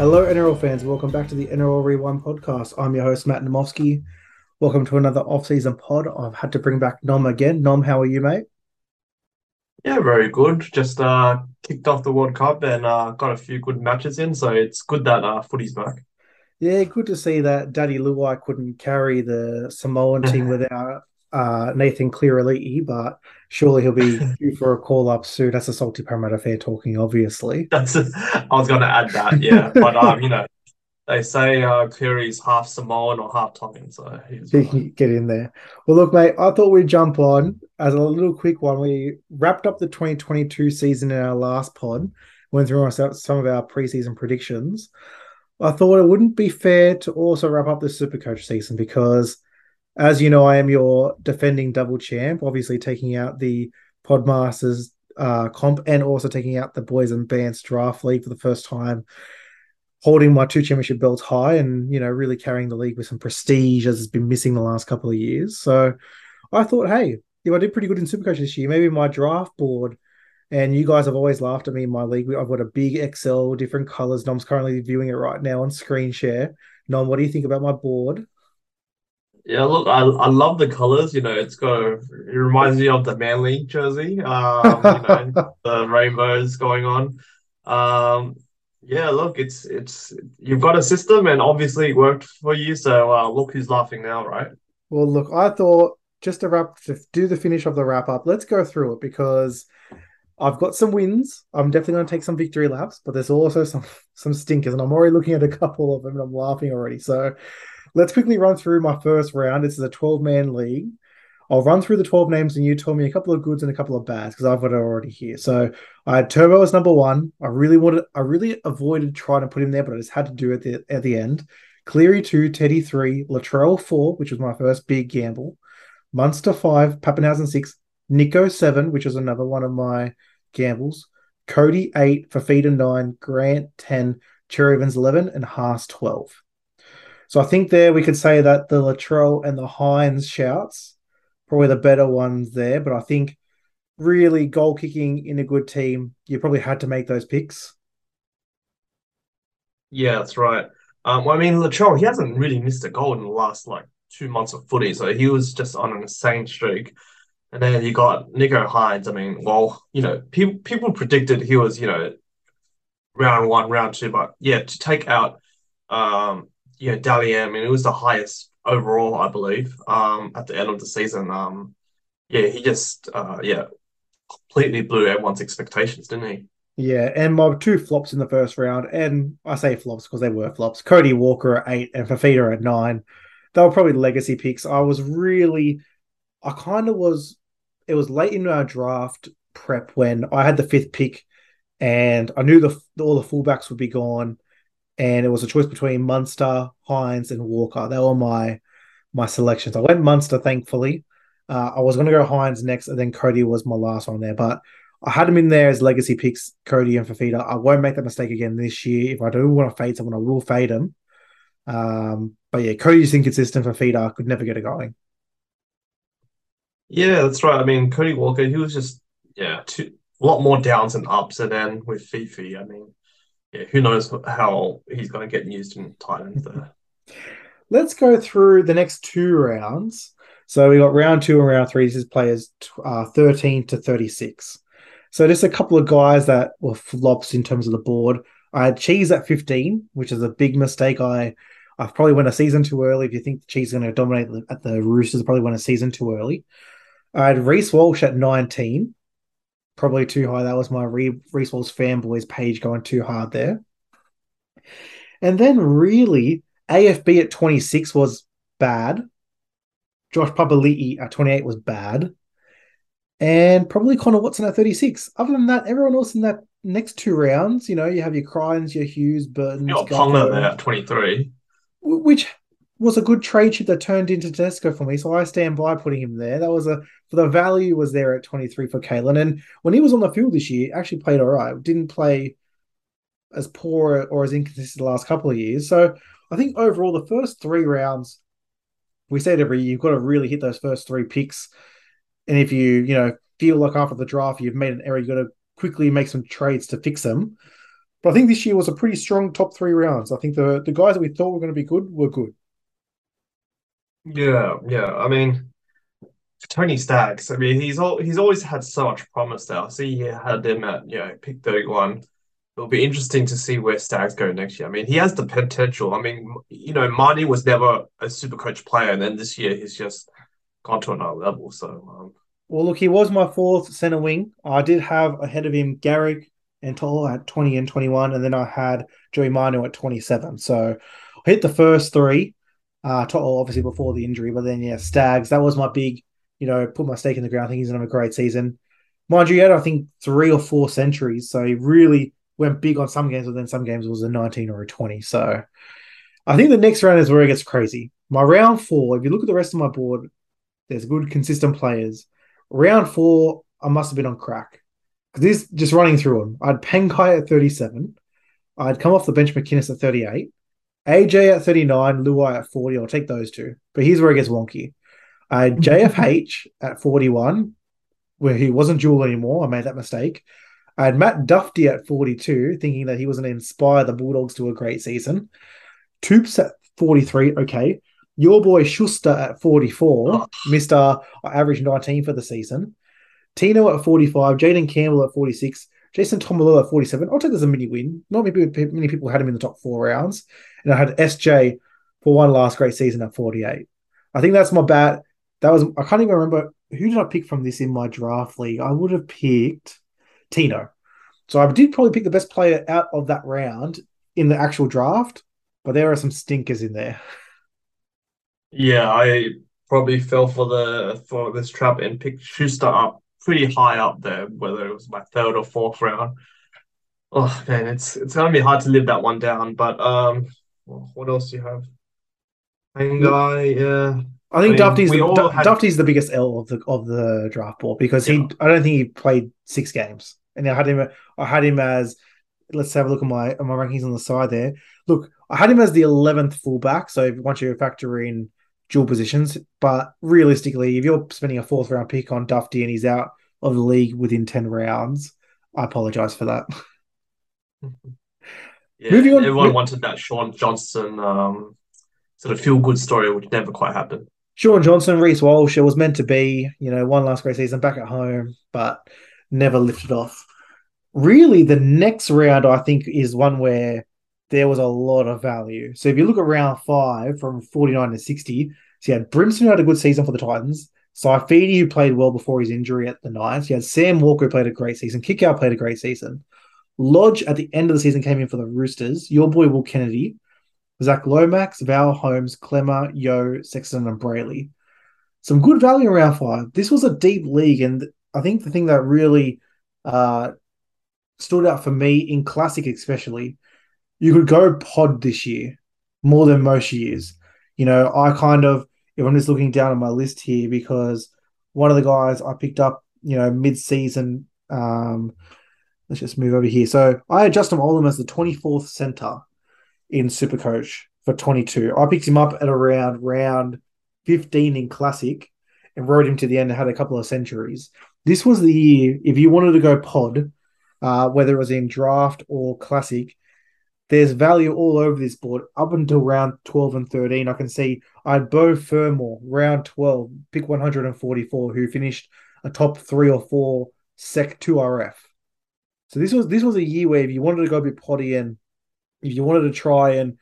Hello, NRL fans. Welcome back to the NRL Rewind podcast. I'm your host, Matt Namovsky. Welcome to another off-season pod. I've had to bring back Nom again. Nom, how are you, mate? Yeah, very good. Just uh, kicked off the World Cup and uh, got a few good matches in, so it's good that uh, footy's back. Yeah, good to see that Daddy Luai couldn't carry the Samoan team without uh, Nathan Cleary, but surely he'll be due for a call up soon. That's a salty Parramatta fair talking, obviously. That's a, I was going to add that, yeah, but um, you know, they say uh, Cleary's half Samoan or half Tongan, so he's He can get in there. Well, look, mate, I thought we'd jump on as a little quick one. We wrapped up the 2022 season in our last pod, went through some of our preseason predictions. I thought it wouldn't be fair to also wrap up the Supercoach season because, as you know, I am your defending double champ, obviously taking out the Podmasters uh, comp and also taking out the Boys and Bands Draft League for the first time holding my two championship belts high and you know really carrying the league with some prestige as it's been missing the last couple of years. So I thought, hey, if I did pretty good in Supercoach this year, maybe my draft board. And you guys have always laughed at me in my league. I've got a big Excel, different colors. Nom's currently viewing it right now on screen share. Nom, what do you think about my board? Yeah, look, I, I love the colors. You know, it's got a, it reminds me of the Manly jersey. Um, you know, the rainbows going on. Um, yeah, look, it's it's you've got a system, and obviously it worked for you. So uh, look who's laughing now, right? Well, look, I thought just to wrap to do the finish of the wrap up, let's go through it because I've got some wins. I'm definitely going to take some victory laps, but there's also some some stinkers, and I'm already looking at a couple of them, and I'm laughing already. So let's quickly run through my first round. This is a 12 man league. I'll run through the 12 names and you tell me a couple of goods and a couple of bads because I've got it already here. So I had Turbo as number one. I really wanted, I really avoided trying to put him there, but I just had to do it at the, at the end. Cleary two, Teddy three, Latrell four, which was my first big gamble. Munster five, Papenhuyzen six, Nicho seven, which was another one of my gambles. Cody eight, Fifita nine, Grant ten, Cherry Evans eleven, and Haas twelve. So I think there we could say that the Latrell and the Hynes shouts probably the better ones there. But I think really goal kicking in a good team, you probably had to make those picks. Yeah, that's right. Um, well, I mean, Latrell, he hasn't really missed a goal in the last like two months of footy, so he was just on an insane streak. And then you got Nicho Hynes. I mean, well, you know, people people predicted he was, you know, round one, round two, but yeah, to take out, um, you know, Dally M, I mean, it was the highest overall, I believe, um, at the end of the season. Um, yeah, he just, uh, yeah, completely blew everyone's expectations, didn't he? Yeah, and my two flops in the first round, and I say flops because they were flops. Cody Walker at eight and Fifita at nine. They were probably legacy picks. I was really, I kind of was. It was late in our draft prep when I had the fifth pick, and I knew the all the fullbacks would be gone, and it was a choice between Munster, Hynes, and Walker. They were my my selections. I went Munster, thankfully. Uh, I was going to go Hynes next, and then Cody was my last one there. But I had him in there as legacy picks, Cody and Fifita. I won't make that mistake again this year. If I do want to fade someone, I will fade him. Um, but yeah, Cody's inconsistent. Fifita I could never get it going. Yeah, that's right. I mean, Cody Walker, he was just yeah, a lot more downs and ups, and then with Fifi, I mean, yeah, who knows how he's going to get used in Titans there. Let's go through the next two rounds. So we got round two and round three. This is players uh, 13 to 36. So just a couple of guys that were flops in terms of the board. I had Cheese at 15, which is a big mistake. I I probably went a season too early. If you think Cheese is going to dominate at the Roosters, probably went a season too early. I had Reece Walsh at 19 probably too high. That was my Re- Reece fanboys page going too hard there. And then really, AFB at 26 was bad. Josh Papali'i at 28 was bad. And probably Connor Watson at 36. Other than that, everyone else in that next two rounds, you know, you have your Cryans, your Hughes, Burton. You got Ponga there at 23. Which was a good trade chip that turned into Tedesco for me. So I stand by putting him there. That was a for the value was there at 23 for Kalyn. And when he was on the field this year, actually played all right. Didn't play as poor or as inconsistent the last couple of years. So I think overall the first three rounds, we said every year, you've got to really hit those first three picks. And if you, you know, feel like after the draft you've made an error, you've got to quickly make some trades to fix them. But I think this year was a pretty strong top three rounds. I think the the guys that we thought were going to be good were good. Yeah, yeah. I mean, Tony Staggs. I mean, he's all he's always had so much promise there. I see he had him at you know pick thirty one. It'll be interesting to see where Staggs go next year. I mean, he has the potential. I mean, you know, Marty was never a super coach player, and then this year he's just gone to another level. So, um, well, look, he was my fourth center wing. I did have ahead of him Garrick and Toll at 20 and 21, and then I had Joey Manu at 27. So I hit the first three. Uh, Toll obviously before the injury, but then yeah, Staggs. That was my big, you know, put my stake in the ground. I think he's gonna have a great season. Mind you, he had I think three or four centuries, so he really went big on some games, but then some games was a 19 or a 20. So I think the next round is where it gets crazy. My round four, if you look at the rest of my board, there's good consistent players. Round four, I must have been on crack. This just running through them. I had Pangai at 37. I'd come off the bench McInnes at 38. AJ at 39, Luai at 40. I'll take those two. But here's where it gets wonky. I had JFH at 41, where he wasn't dual anymore. I made that mistake. I had Matt Duffy at 42, thinking that he was going to inspire the Bulldogs to a great season. Toops at 43, okay. Your boy Schuster at 44, oh. Mr. Average 19 for the season. Tino at 45, Jayden Campbell at 46, Jason Taumalolo at 47. I'll take this as a mini win. Not many many people had him in the top four rounds. And I had SJ for one last great season at 48. I think that's my bat. That was, I can't even remember who did I pick from this in my draft league. I would have picked Tino. So I did probably pick the best player out of that round in the actual draft, but there are some stinkers in there. Yeah, I probably fell for the for this trap and picked Schuster up pretty high up there, whether it was my third or fourth round. Oh man, it's it's gonna be hard to live that one down. But um, what else do you have? Pangai, yeah. I think I mean, Duffy's the, had... Duffy's the biggest L of the of the draft board because yeah. he I don't think he played six games, and I had him I had him as let's have a look at my at my rankings on the side there. Look, I had him as the eleventh fullback. So once you factor in dual positions. But realistically, if you're spending a fourth round pick on Duffy and he's out of the league within 10 rounds, I apologize for that. Yeah, Moving on. Everyone wanted that Shaun Johnson um, sort of feel good story, which never quite happened. Shaun Johnson, Reece Walsh, it was meant to be, you know, one last great season back at home, but never lifted off. Really, the next round, I think, is one where there was a lot of value. So if you look at round five from 49 to 60, so you had Brimson who had a good season for the Titans, Saifiti who played well before his injury at the Knights, you had Sam Walker who played a great season, Kikau played a great season. Lodge at the end of the season came in for the Roosters, your boy Will Kennedy, Zac Lomax, Val Holmes, Clemmer, Yo, Sexton, and Brayley. Some good value in round five. This was a deep league, and I think the thing that really uh, stood out for me in Classic, especially, you could go pod this year more than most years. You know, I kind of, if I'm just looking down on my list here, because one of the guys I picked up, you know, mid season, um, let's just move over here. So I had Justin Olam as the 24th center in Supercoach for 22. I picked him up at around round 15 in Classic and rode him to the end and had a couple of centuries. This was the year, if you wanted to go pod, uh, whether it was in draft or classic, there's value all over this board up until round 12 and 13. I can see I had Beau Fermor, round 12, pick 144, who finished a top three or four sec 2 RF. So this was this was a year where if you wanted to go a bit potty and if you wanted to try and,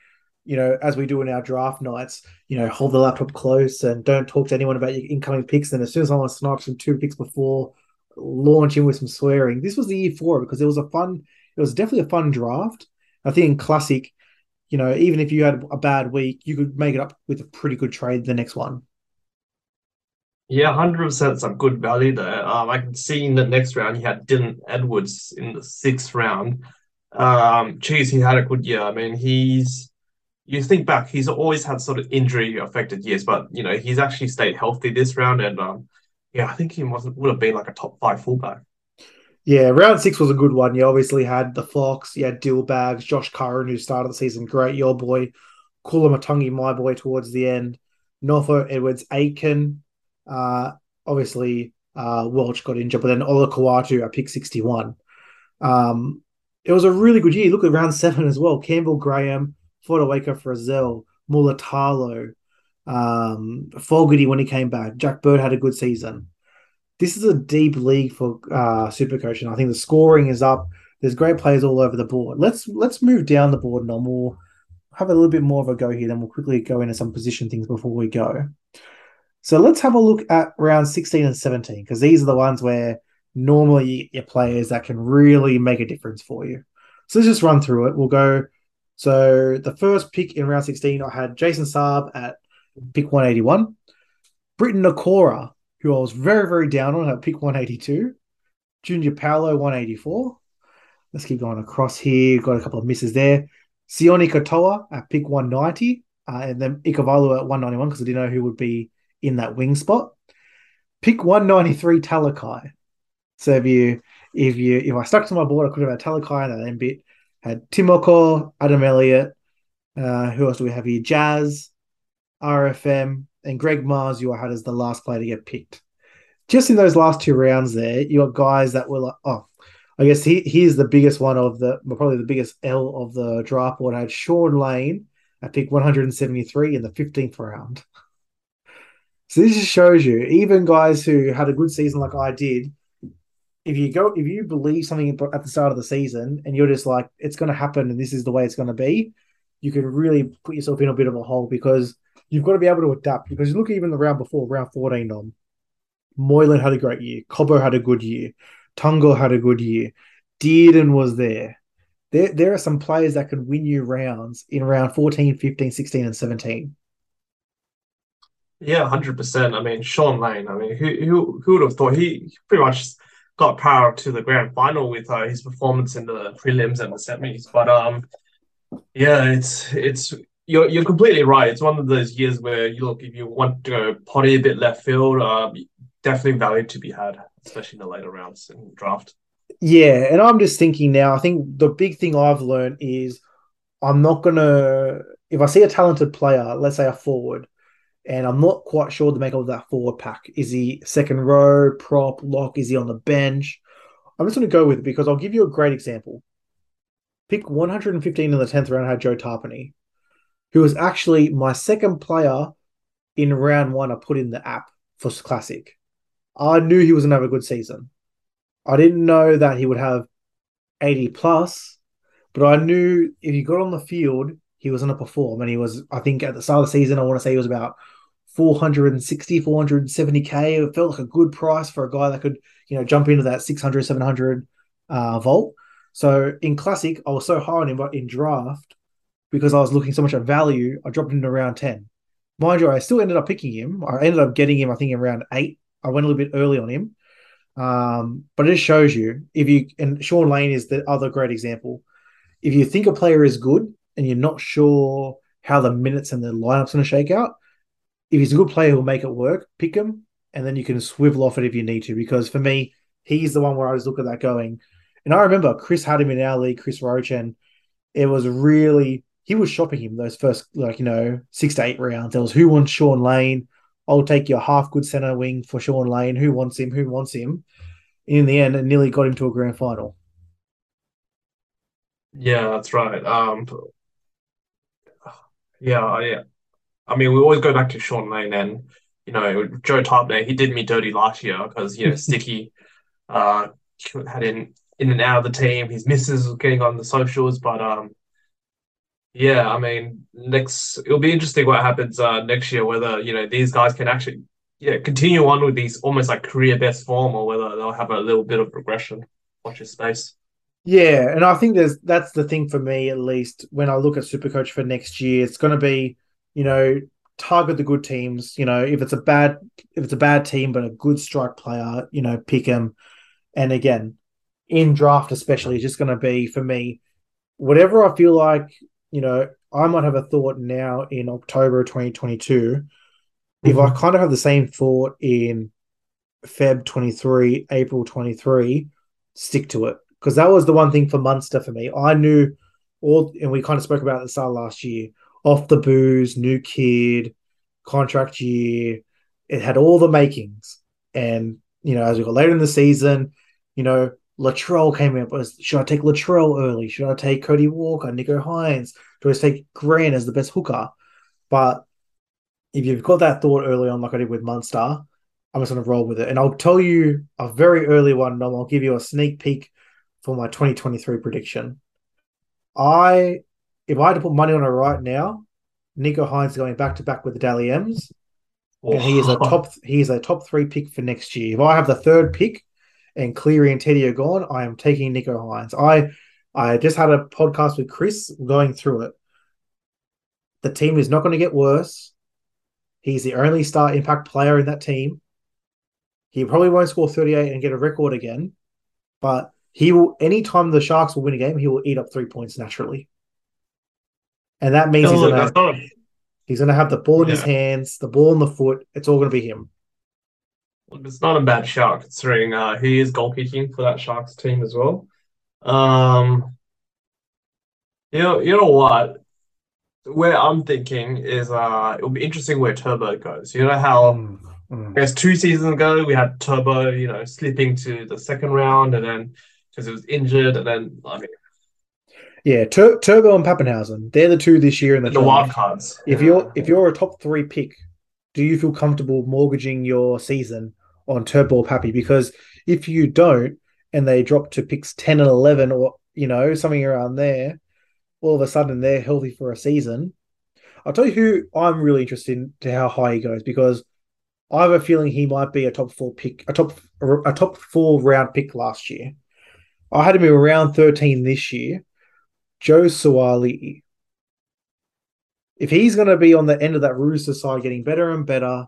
you know, as we do in our draft nights, you know, hold the laptop close and don't talk to anyone about your incoming picks. Then as soon as someone snipes from two picks before, launch in with some swearing. This was the year it because it was a fun, it was definitely a fun draft I think in classic, you know, even if you had a bad week, you could make it up with a pretty good trade the next one. Yeah, hundred percent some good value there. Um, I can see in the next round you had Dylan Edwards in the sixth round. Um, geez, he had a good year. I mean, he's you think back, he's always had sort of injury affected years, but you know, he's actually stayed healthy this round, and um, yeah, I think he must would have been like a top five fullback. Yeah, round six was a good one. You obviously had the Fox, you had Dillbags, Josh Curran, who started the season great, your boy, Koloamatangi, my boy, towards the end, Northo Edwards, Aiken, uh, obviously uh, Welch got injured, but then Olakau'atu at pick 61. Um, it was a really good year. Look at round seven as well. Campbell Graham, Fotuaika Frizell, Mulitalo, um, Fogarty when he came back. Jack Bird had a good season. This is a deep league for uh, Supercoach, and I think the scoring is up. There's great players all over the board. Let's let's move down the board and we'll have a little bit more of a go here. Then we'll quickly go into some position things before we go. So let's have a look at round 16 and 17 because these are the ones where normally your players that can really make a difference for you. So let's just run through it. We'll go. So the first pick in round 16, I had Jason Saab at pick 181. Briton Nikora, who I was very, very down on at pick 182. Junior Paulo, 184. Let's keep going across here. Got a couple of misses there. Sione Katoa at pick 190. Uh, and then Ikavalu at 191 because I didn't know who would be in that wing spot. Pick 193 Talakai. So if you if you if I stuck to my board, I could have had Talakai and then bit had Timoko, Adam Elliott. Uh, who else do we have here? Jazz, RFM, and Greg Marzhew you had as the last player to get picked. Just in those last two rounds, there you got guys that were like, oh, I guess he he's the biggest one of the probably the biggest L of the draft board. I had Shaun Lane at pick 173 in the 15th round. So this just shows you, even guys who had a good season like I did, if you go if you believe something at the start of the season and you're just like it's going to happen and this is the way it's going to be you can really put yourself in a bit of a hole because you've got to be able to adapt because look even the round before round 14 on Moylan had a great year Cobbo had a good year Tungo had a good year Dearden was there. There, there are some players that can win you rounds in round 14 15 16 and 17 yeah 100% i mean Shaun lane i mean who, who, who would have thought? He pretty much got power to the grand final with uh, his performance in the prelims and the semis. But um, yeah, it's it's you're you're completely right. It's one of those years where you look if you want to potty a bit left field, uh, definitely value to be had, especially in the later rounds the draft. Yeah, and I'm just thinking now. I think the big thing I've learned is I'm not gonna if I see a talented player, let's say a forward, and I'm not quite sure the makeup of that forward pack. Is he second row, prop, lock? Is he on the bench? I'm just going to go with it because I'll give you a great example. Pick 115 in the 10th round, had Joe Tapine, who was actually my second player in round one I put in the app for Classic. I knew he was going to have a good season. I didn't know that he would have 80 plus, but I knew if he got on the field, he was going to perform. And he was, I think, at the start of the season, I want to say he was about 460, 470k. It felt like a good price for a guy that could, you know, jump into that 600, 700 uh, vault. So in classic, I was so high on him, but in draft, because I was looking so much at value, I dropped him to around 10. Mind you, I still ended up picking him. I ended up getting him, I think, around eight. I went a little bit early on him. Um, but it shows you if you and Shaun Lane is the other great example. If you think a player is good and you're not sure how the minutes and the lineup's going to shake out, if he's a good player who'll make it work, pick him, and then you can swivel off it if you need to. Because for me, he's the one where I just look at that going. And I remember Chris had him in our league, Chris Roach, and it was really he was shopping him those first like you know six to eight rounds. There was who wants Shaun Lane. I'll take your half good center wing for Shaun Lane. Who wants him? Who wants him? In the end, it nearly got him to a grand final. Yeah, that's right. Um, yeah, yeah. I mean, we always go back to Shaun Lane and you know Joe Tapine. He did me dirty last year because you know Sticky uh, had in in and out of the team. His misses was getting on the socials, but um, yeah, I mean, next it'll be interesting what happens uh, next year. Whether you know these guys can actually yeah continue on with these almost like career best form, or whether they'll have a little bit of regression. Watch your space. Yeah, and I think there's that's the thing for me at least when I look at Supercoach for next year. It's going to be you know, target the good teams. You know, if it's a bad if it's a bad team but a good strike player, you know, pick them. And again, in draft especially, it's just going to be for me whatever I feel like. You know, I might have a thought now in October 2022. Mm-hmm. If I mm-hmm. kind of have the same thought in Feb 23, April 23, stick to it. Because that was the one thing for Munster for me. I knew all, and we kind of spoke about start last year off the booze, new kid, contract year. It had all the makings. And, you know, as we got later in the season, you know, Latrell came up as should I take Latrell early? Should I take Cody Walker, Nicho Hynes? Do I take Grant as the best hooker? But if you've got that thought early on, like I did with Munster, I'm just going to roll with it. And I'll tell you a very early one, and I'll give you a sneak peek for my 2023 prediction. I, if I had to put money on it right now, Nicho Hines going back to back with the Dally M's, and he is a oh. top he is a top three pick for next year. If I have the third pick and Cleary and Teddy are gone, I am taking Nicho Hynes. I I just had a podcast with Chris going through it. The team is not going to get worse. He's the only star impact player in that team. He probably won't score 38 and get a record again, but he will anytime the Sharks will win a game, he will eat up three points naturally. And that means he's gonna, a... he's gonna have the ball in yeah. his hands, the ball in the foot. It's all gonna be him. It's not a bad shout considering uh, he is goal kicking for that Sharks team as well. Um, you know, you know what? Where I'm thinking is uh, it'll be interesting where Turbo goes. You know how mm, mm. I guess two seasons ago we had Turbo, you know, slipping to the second round, and then because he was injured, and then I mean, yeah, Tur- Turbo and Papenhuyzen, they're the two this year in the, the wild cards. If you're if you're a top three pick, do you feel comfortable mortgaging your season on Turbo or Pappy? Because if you don't, and they drop to picks ten and eleven, or you know something around there, all of a sudden they're healthy for a season. I'll tell you who I'm really interested in to how high he goes because I have a feeling he might be a top four pick, a top a top four round pick last year. I had him around 13 this year. Joe Suaalii. If he's going to be on the end of that rooster side, getting better and better,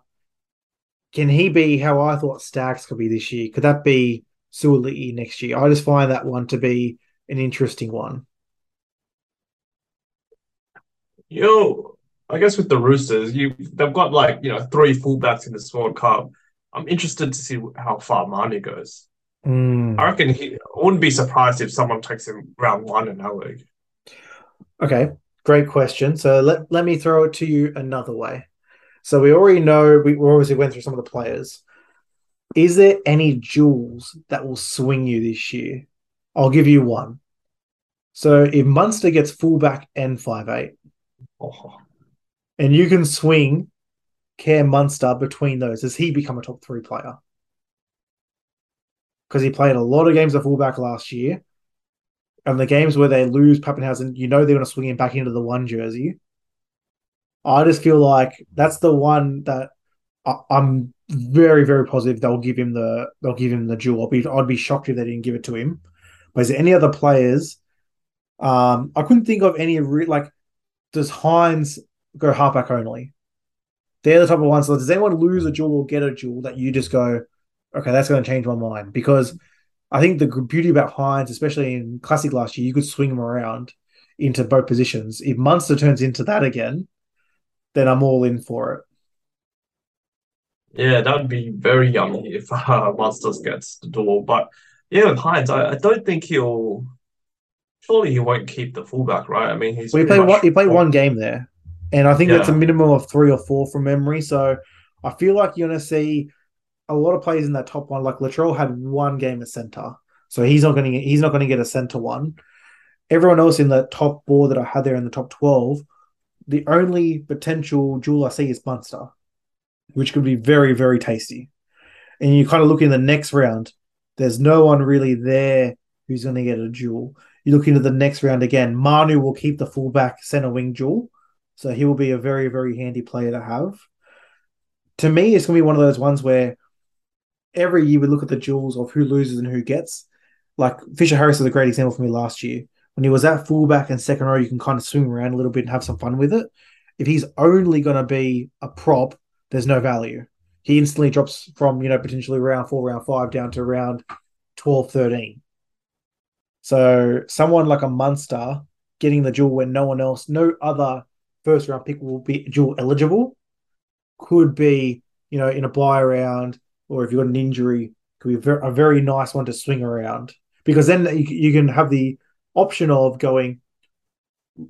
can he be how I thought Stacks could be this year? Could that be Suaalii next year? I just find that one to be an interesting one. Yo, I guess with the Roosters, you they've got like you know three fullbacks in the World Cup. I'm interested to see how far Mahoney goes. Mm. I reckon he I wouldn't be surprised if someone takes him round one in our league. Okay, great question. So let, let me throw it to you another way. So we already know we obviously went through some of the players. Is there any jewels that will swing you this year? I'll give you one. So if Munster gets fullback and five eight, oh. and you can swing Care Munster between those, does he become a top three player? because he played a lot of games of fullback last year. And the games where they lose Papenhuyzen, you know they're going to swing him back into the one jersey. I just feel like that's the one that I, am very, very positive they'll give him the they'll give him the jewel. I'd be I'd be shocked if they didn't give it to him. But is there any other players? Um, I couldn't think of any re- like. Does Hynes go halfback only? They're the type of ones. So does anyone lose a jewel or get a jewel that you just go? okay, that's going to change my mind because I think the beauty about Hynes, especially in Classic last year, you could swing him around into both positions. If Munster turns into that again, then I'm all in for it. Yeah, that would be very yummy if uh, Munster gets the door. But yeah, with Hynes, I, I don't think he'll. Surely he won't keep the fullback, right? I mean, he's. Well, he played one, he played one game there, and I think yeah. that's a minimum of three or four from memory. So I feel like you're going to see a lot of players in that top one, like Latrell had one game at center, so he's not going to he's not going to get a center one. Everyone else in the top four that I had there in the top twelve, the only potential jewel I see is Munster, which could be very very tasty. And you kind of look in the next round, there's no one really there who's going to get a jewel. You look into the next round again, Manu will keep the fullback center wing jewel, so he will be a very very handy player to have. To me, it's going to be one of those ones where every year we look at the jewels of who loses and who gets. Like Fisher Harris is a great example for me last year. When he was at fullback and second row, you can kind of swing around a little bit and have some fun with it. If he's only going to be a prop, there's no value. He instantly drops from, you know, potentially round four, round five down to round 12, 13. So someone like a Munster getting the jewel when no one else, no other first round pick will be jewel eligible could be, you know, in a bye round or if you've got an injury, could be a very, nice one to swing around because then you, can have the option of going.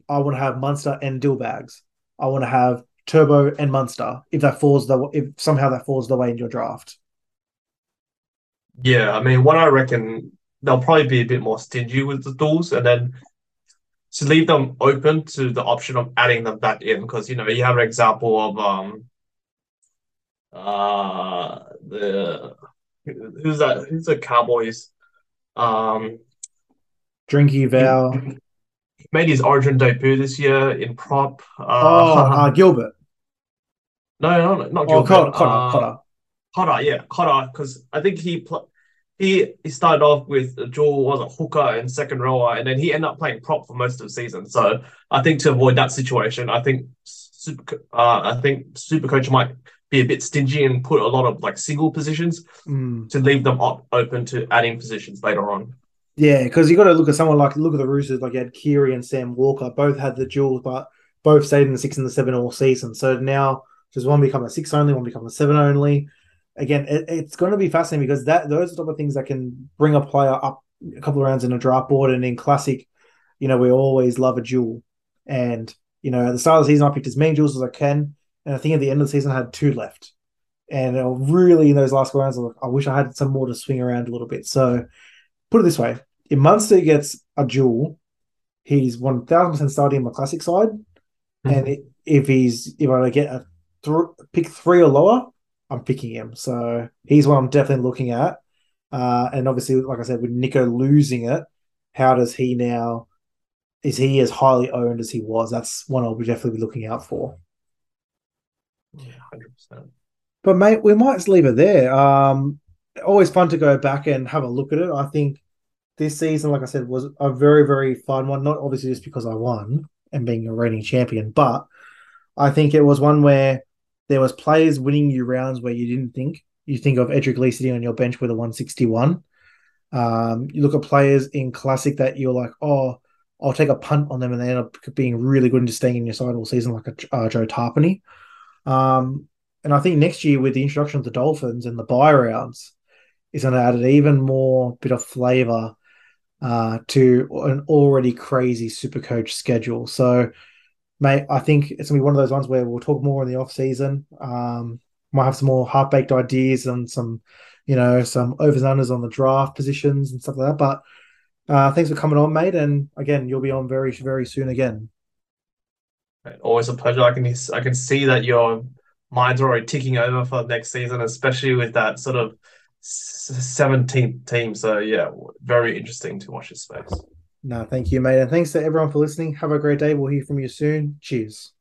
I want to have Munster and Dillbags. I want to have Turbo and Munster if that falls the if somehow that falls the way in your draft. Yeah, I mean, what I reckon they'll probably be a bit more stingy with the duels, and then to leave them open to the option of adding them back in because you know you have an example of um uh the who's that who's the Cowboys um Drinky Val. he made his origin debut this year in prop. Uh, Oh, uh, Gilbert. no, no, no, not Oh, Gilbert. Cotter. uh, Cotter. Cotter, yeah, Cotter, because I think he pl- he he started off with Joel was a hooker and second rower, and then he ended up playing prop for most of the season. So I think to avoid that situation, I think super uh, I think super coach might be a bit stingy and put a lot of like single positions Mm. to leave them op- open to adding positions later on. Yeah, because you got to look at someone like look at the Roosters, like you had Kiri and Sam Walker, both had the duels, but both stayed in the six and the seven all season. So now does one become a six only, one become a seven only? Again, it, it's going to be fascinating because that those are the type of things that can bring a player up a couple of rounds in a draft board. And in classic, you know, we always love a duel. And you know, at the start of the season, I picked as many duels as I can, and I think at the end of the season, I had two left. And really, in those last rounds, I like, I wish I had some more to swing around a little bit. So, put it this way: if Munster gets a duel, he's one thousand percent starting in my classic side, and i if he's if I get a th- pick three or lower, I'm picking him. So he's one I'm definitely looking at. Uh, and obviously, like I said, with Nicho losing it, how does he now? Is he as highly owned as he was? That's one I'll be definitely be looking out for. Yeah, hundred percent. But mate, we might leave it there. Um, always fun to go back and have a look at it. I think this season, like I said, was a very, very fun one. Not obviously just because I won and being a reigning champion, but I think it was one where there was players winning you rounds where you didn't think. You think of Edrick Lee sitting on your bench with a 161. Um, you look at players in classic that you're like, oh, I'll take a punt on them, and they end up being really good and just staying in your side all season, like a uh, Joe Tapine. Um, and I think next year with the introduction of the Dolphins and the bye rounds is going to add an even more bit of flavor uh, to an already crazy super coach schedule. So, mate, I think it's going to be one of those ones where we'll talk more in the off season. Um, might have some more half baked ideas and some, you know, some overs and unders on the draft positions and stuff like that. But uh, thanks for coming on, mate. And again, you'll be on very, very soon again. Always a pleasure. I can I can see that your mind's are already ticking over for next season, especially with that sort of seventeenth team. So yeah, very interesting to watch this space. No, thank you, mate. And thanks to everyone for listening. Have a great day. We'll hear from you soon. Cheers.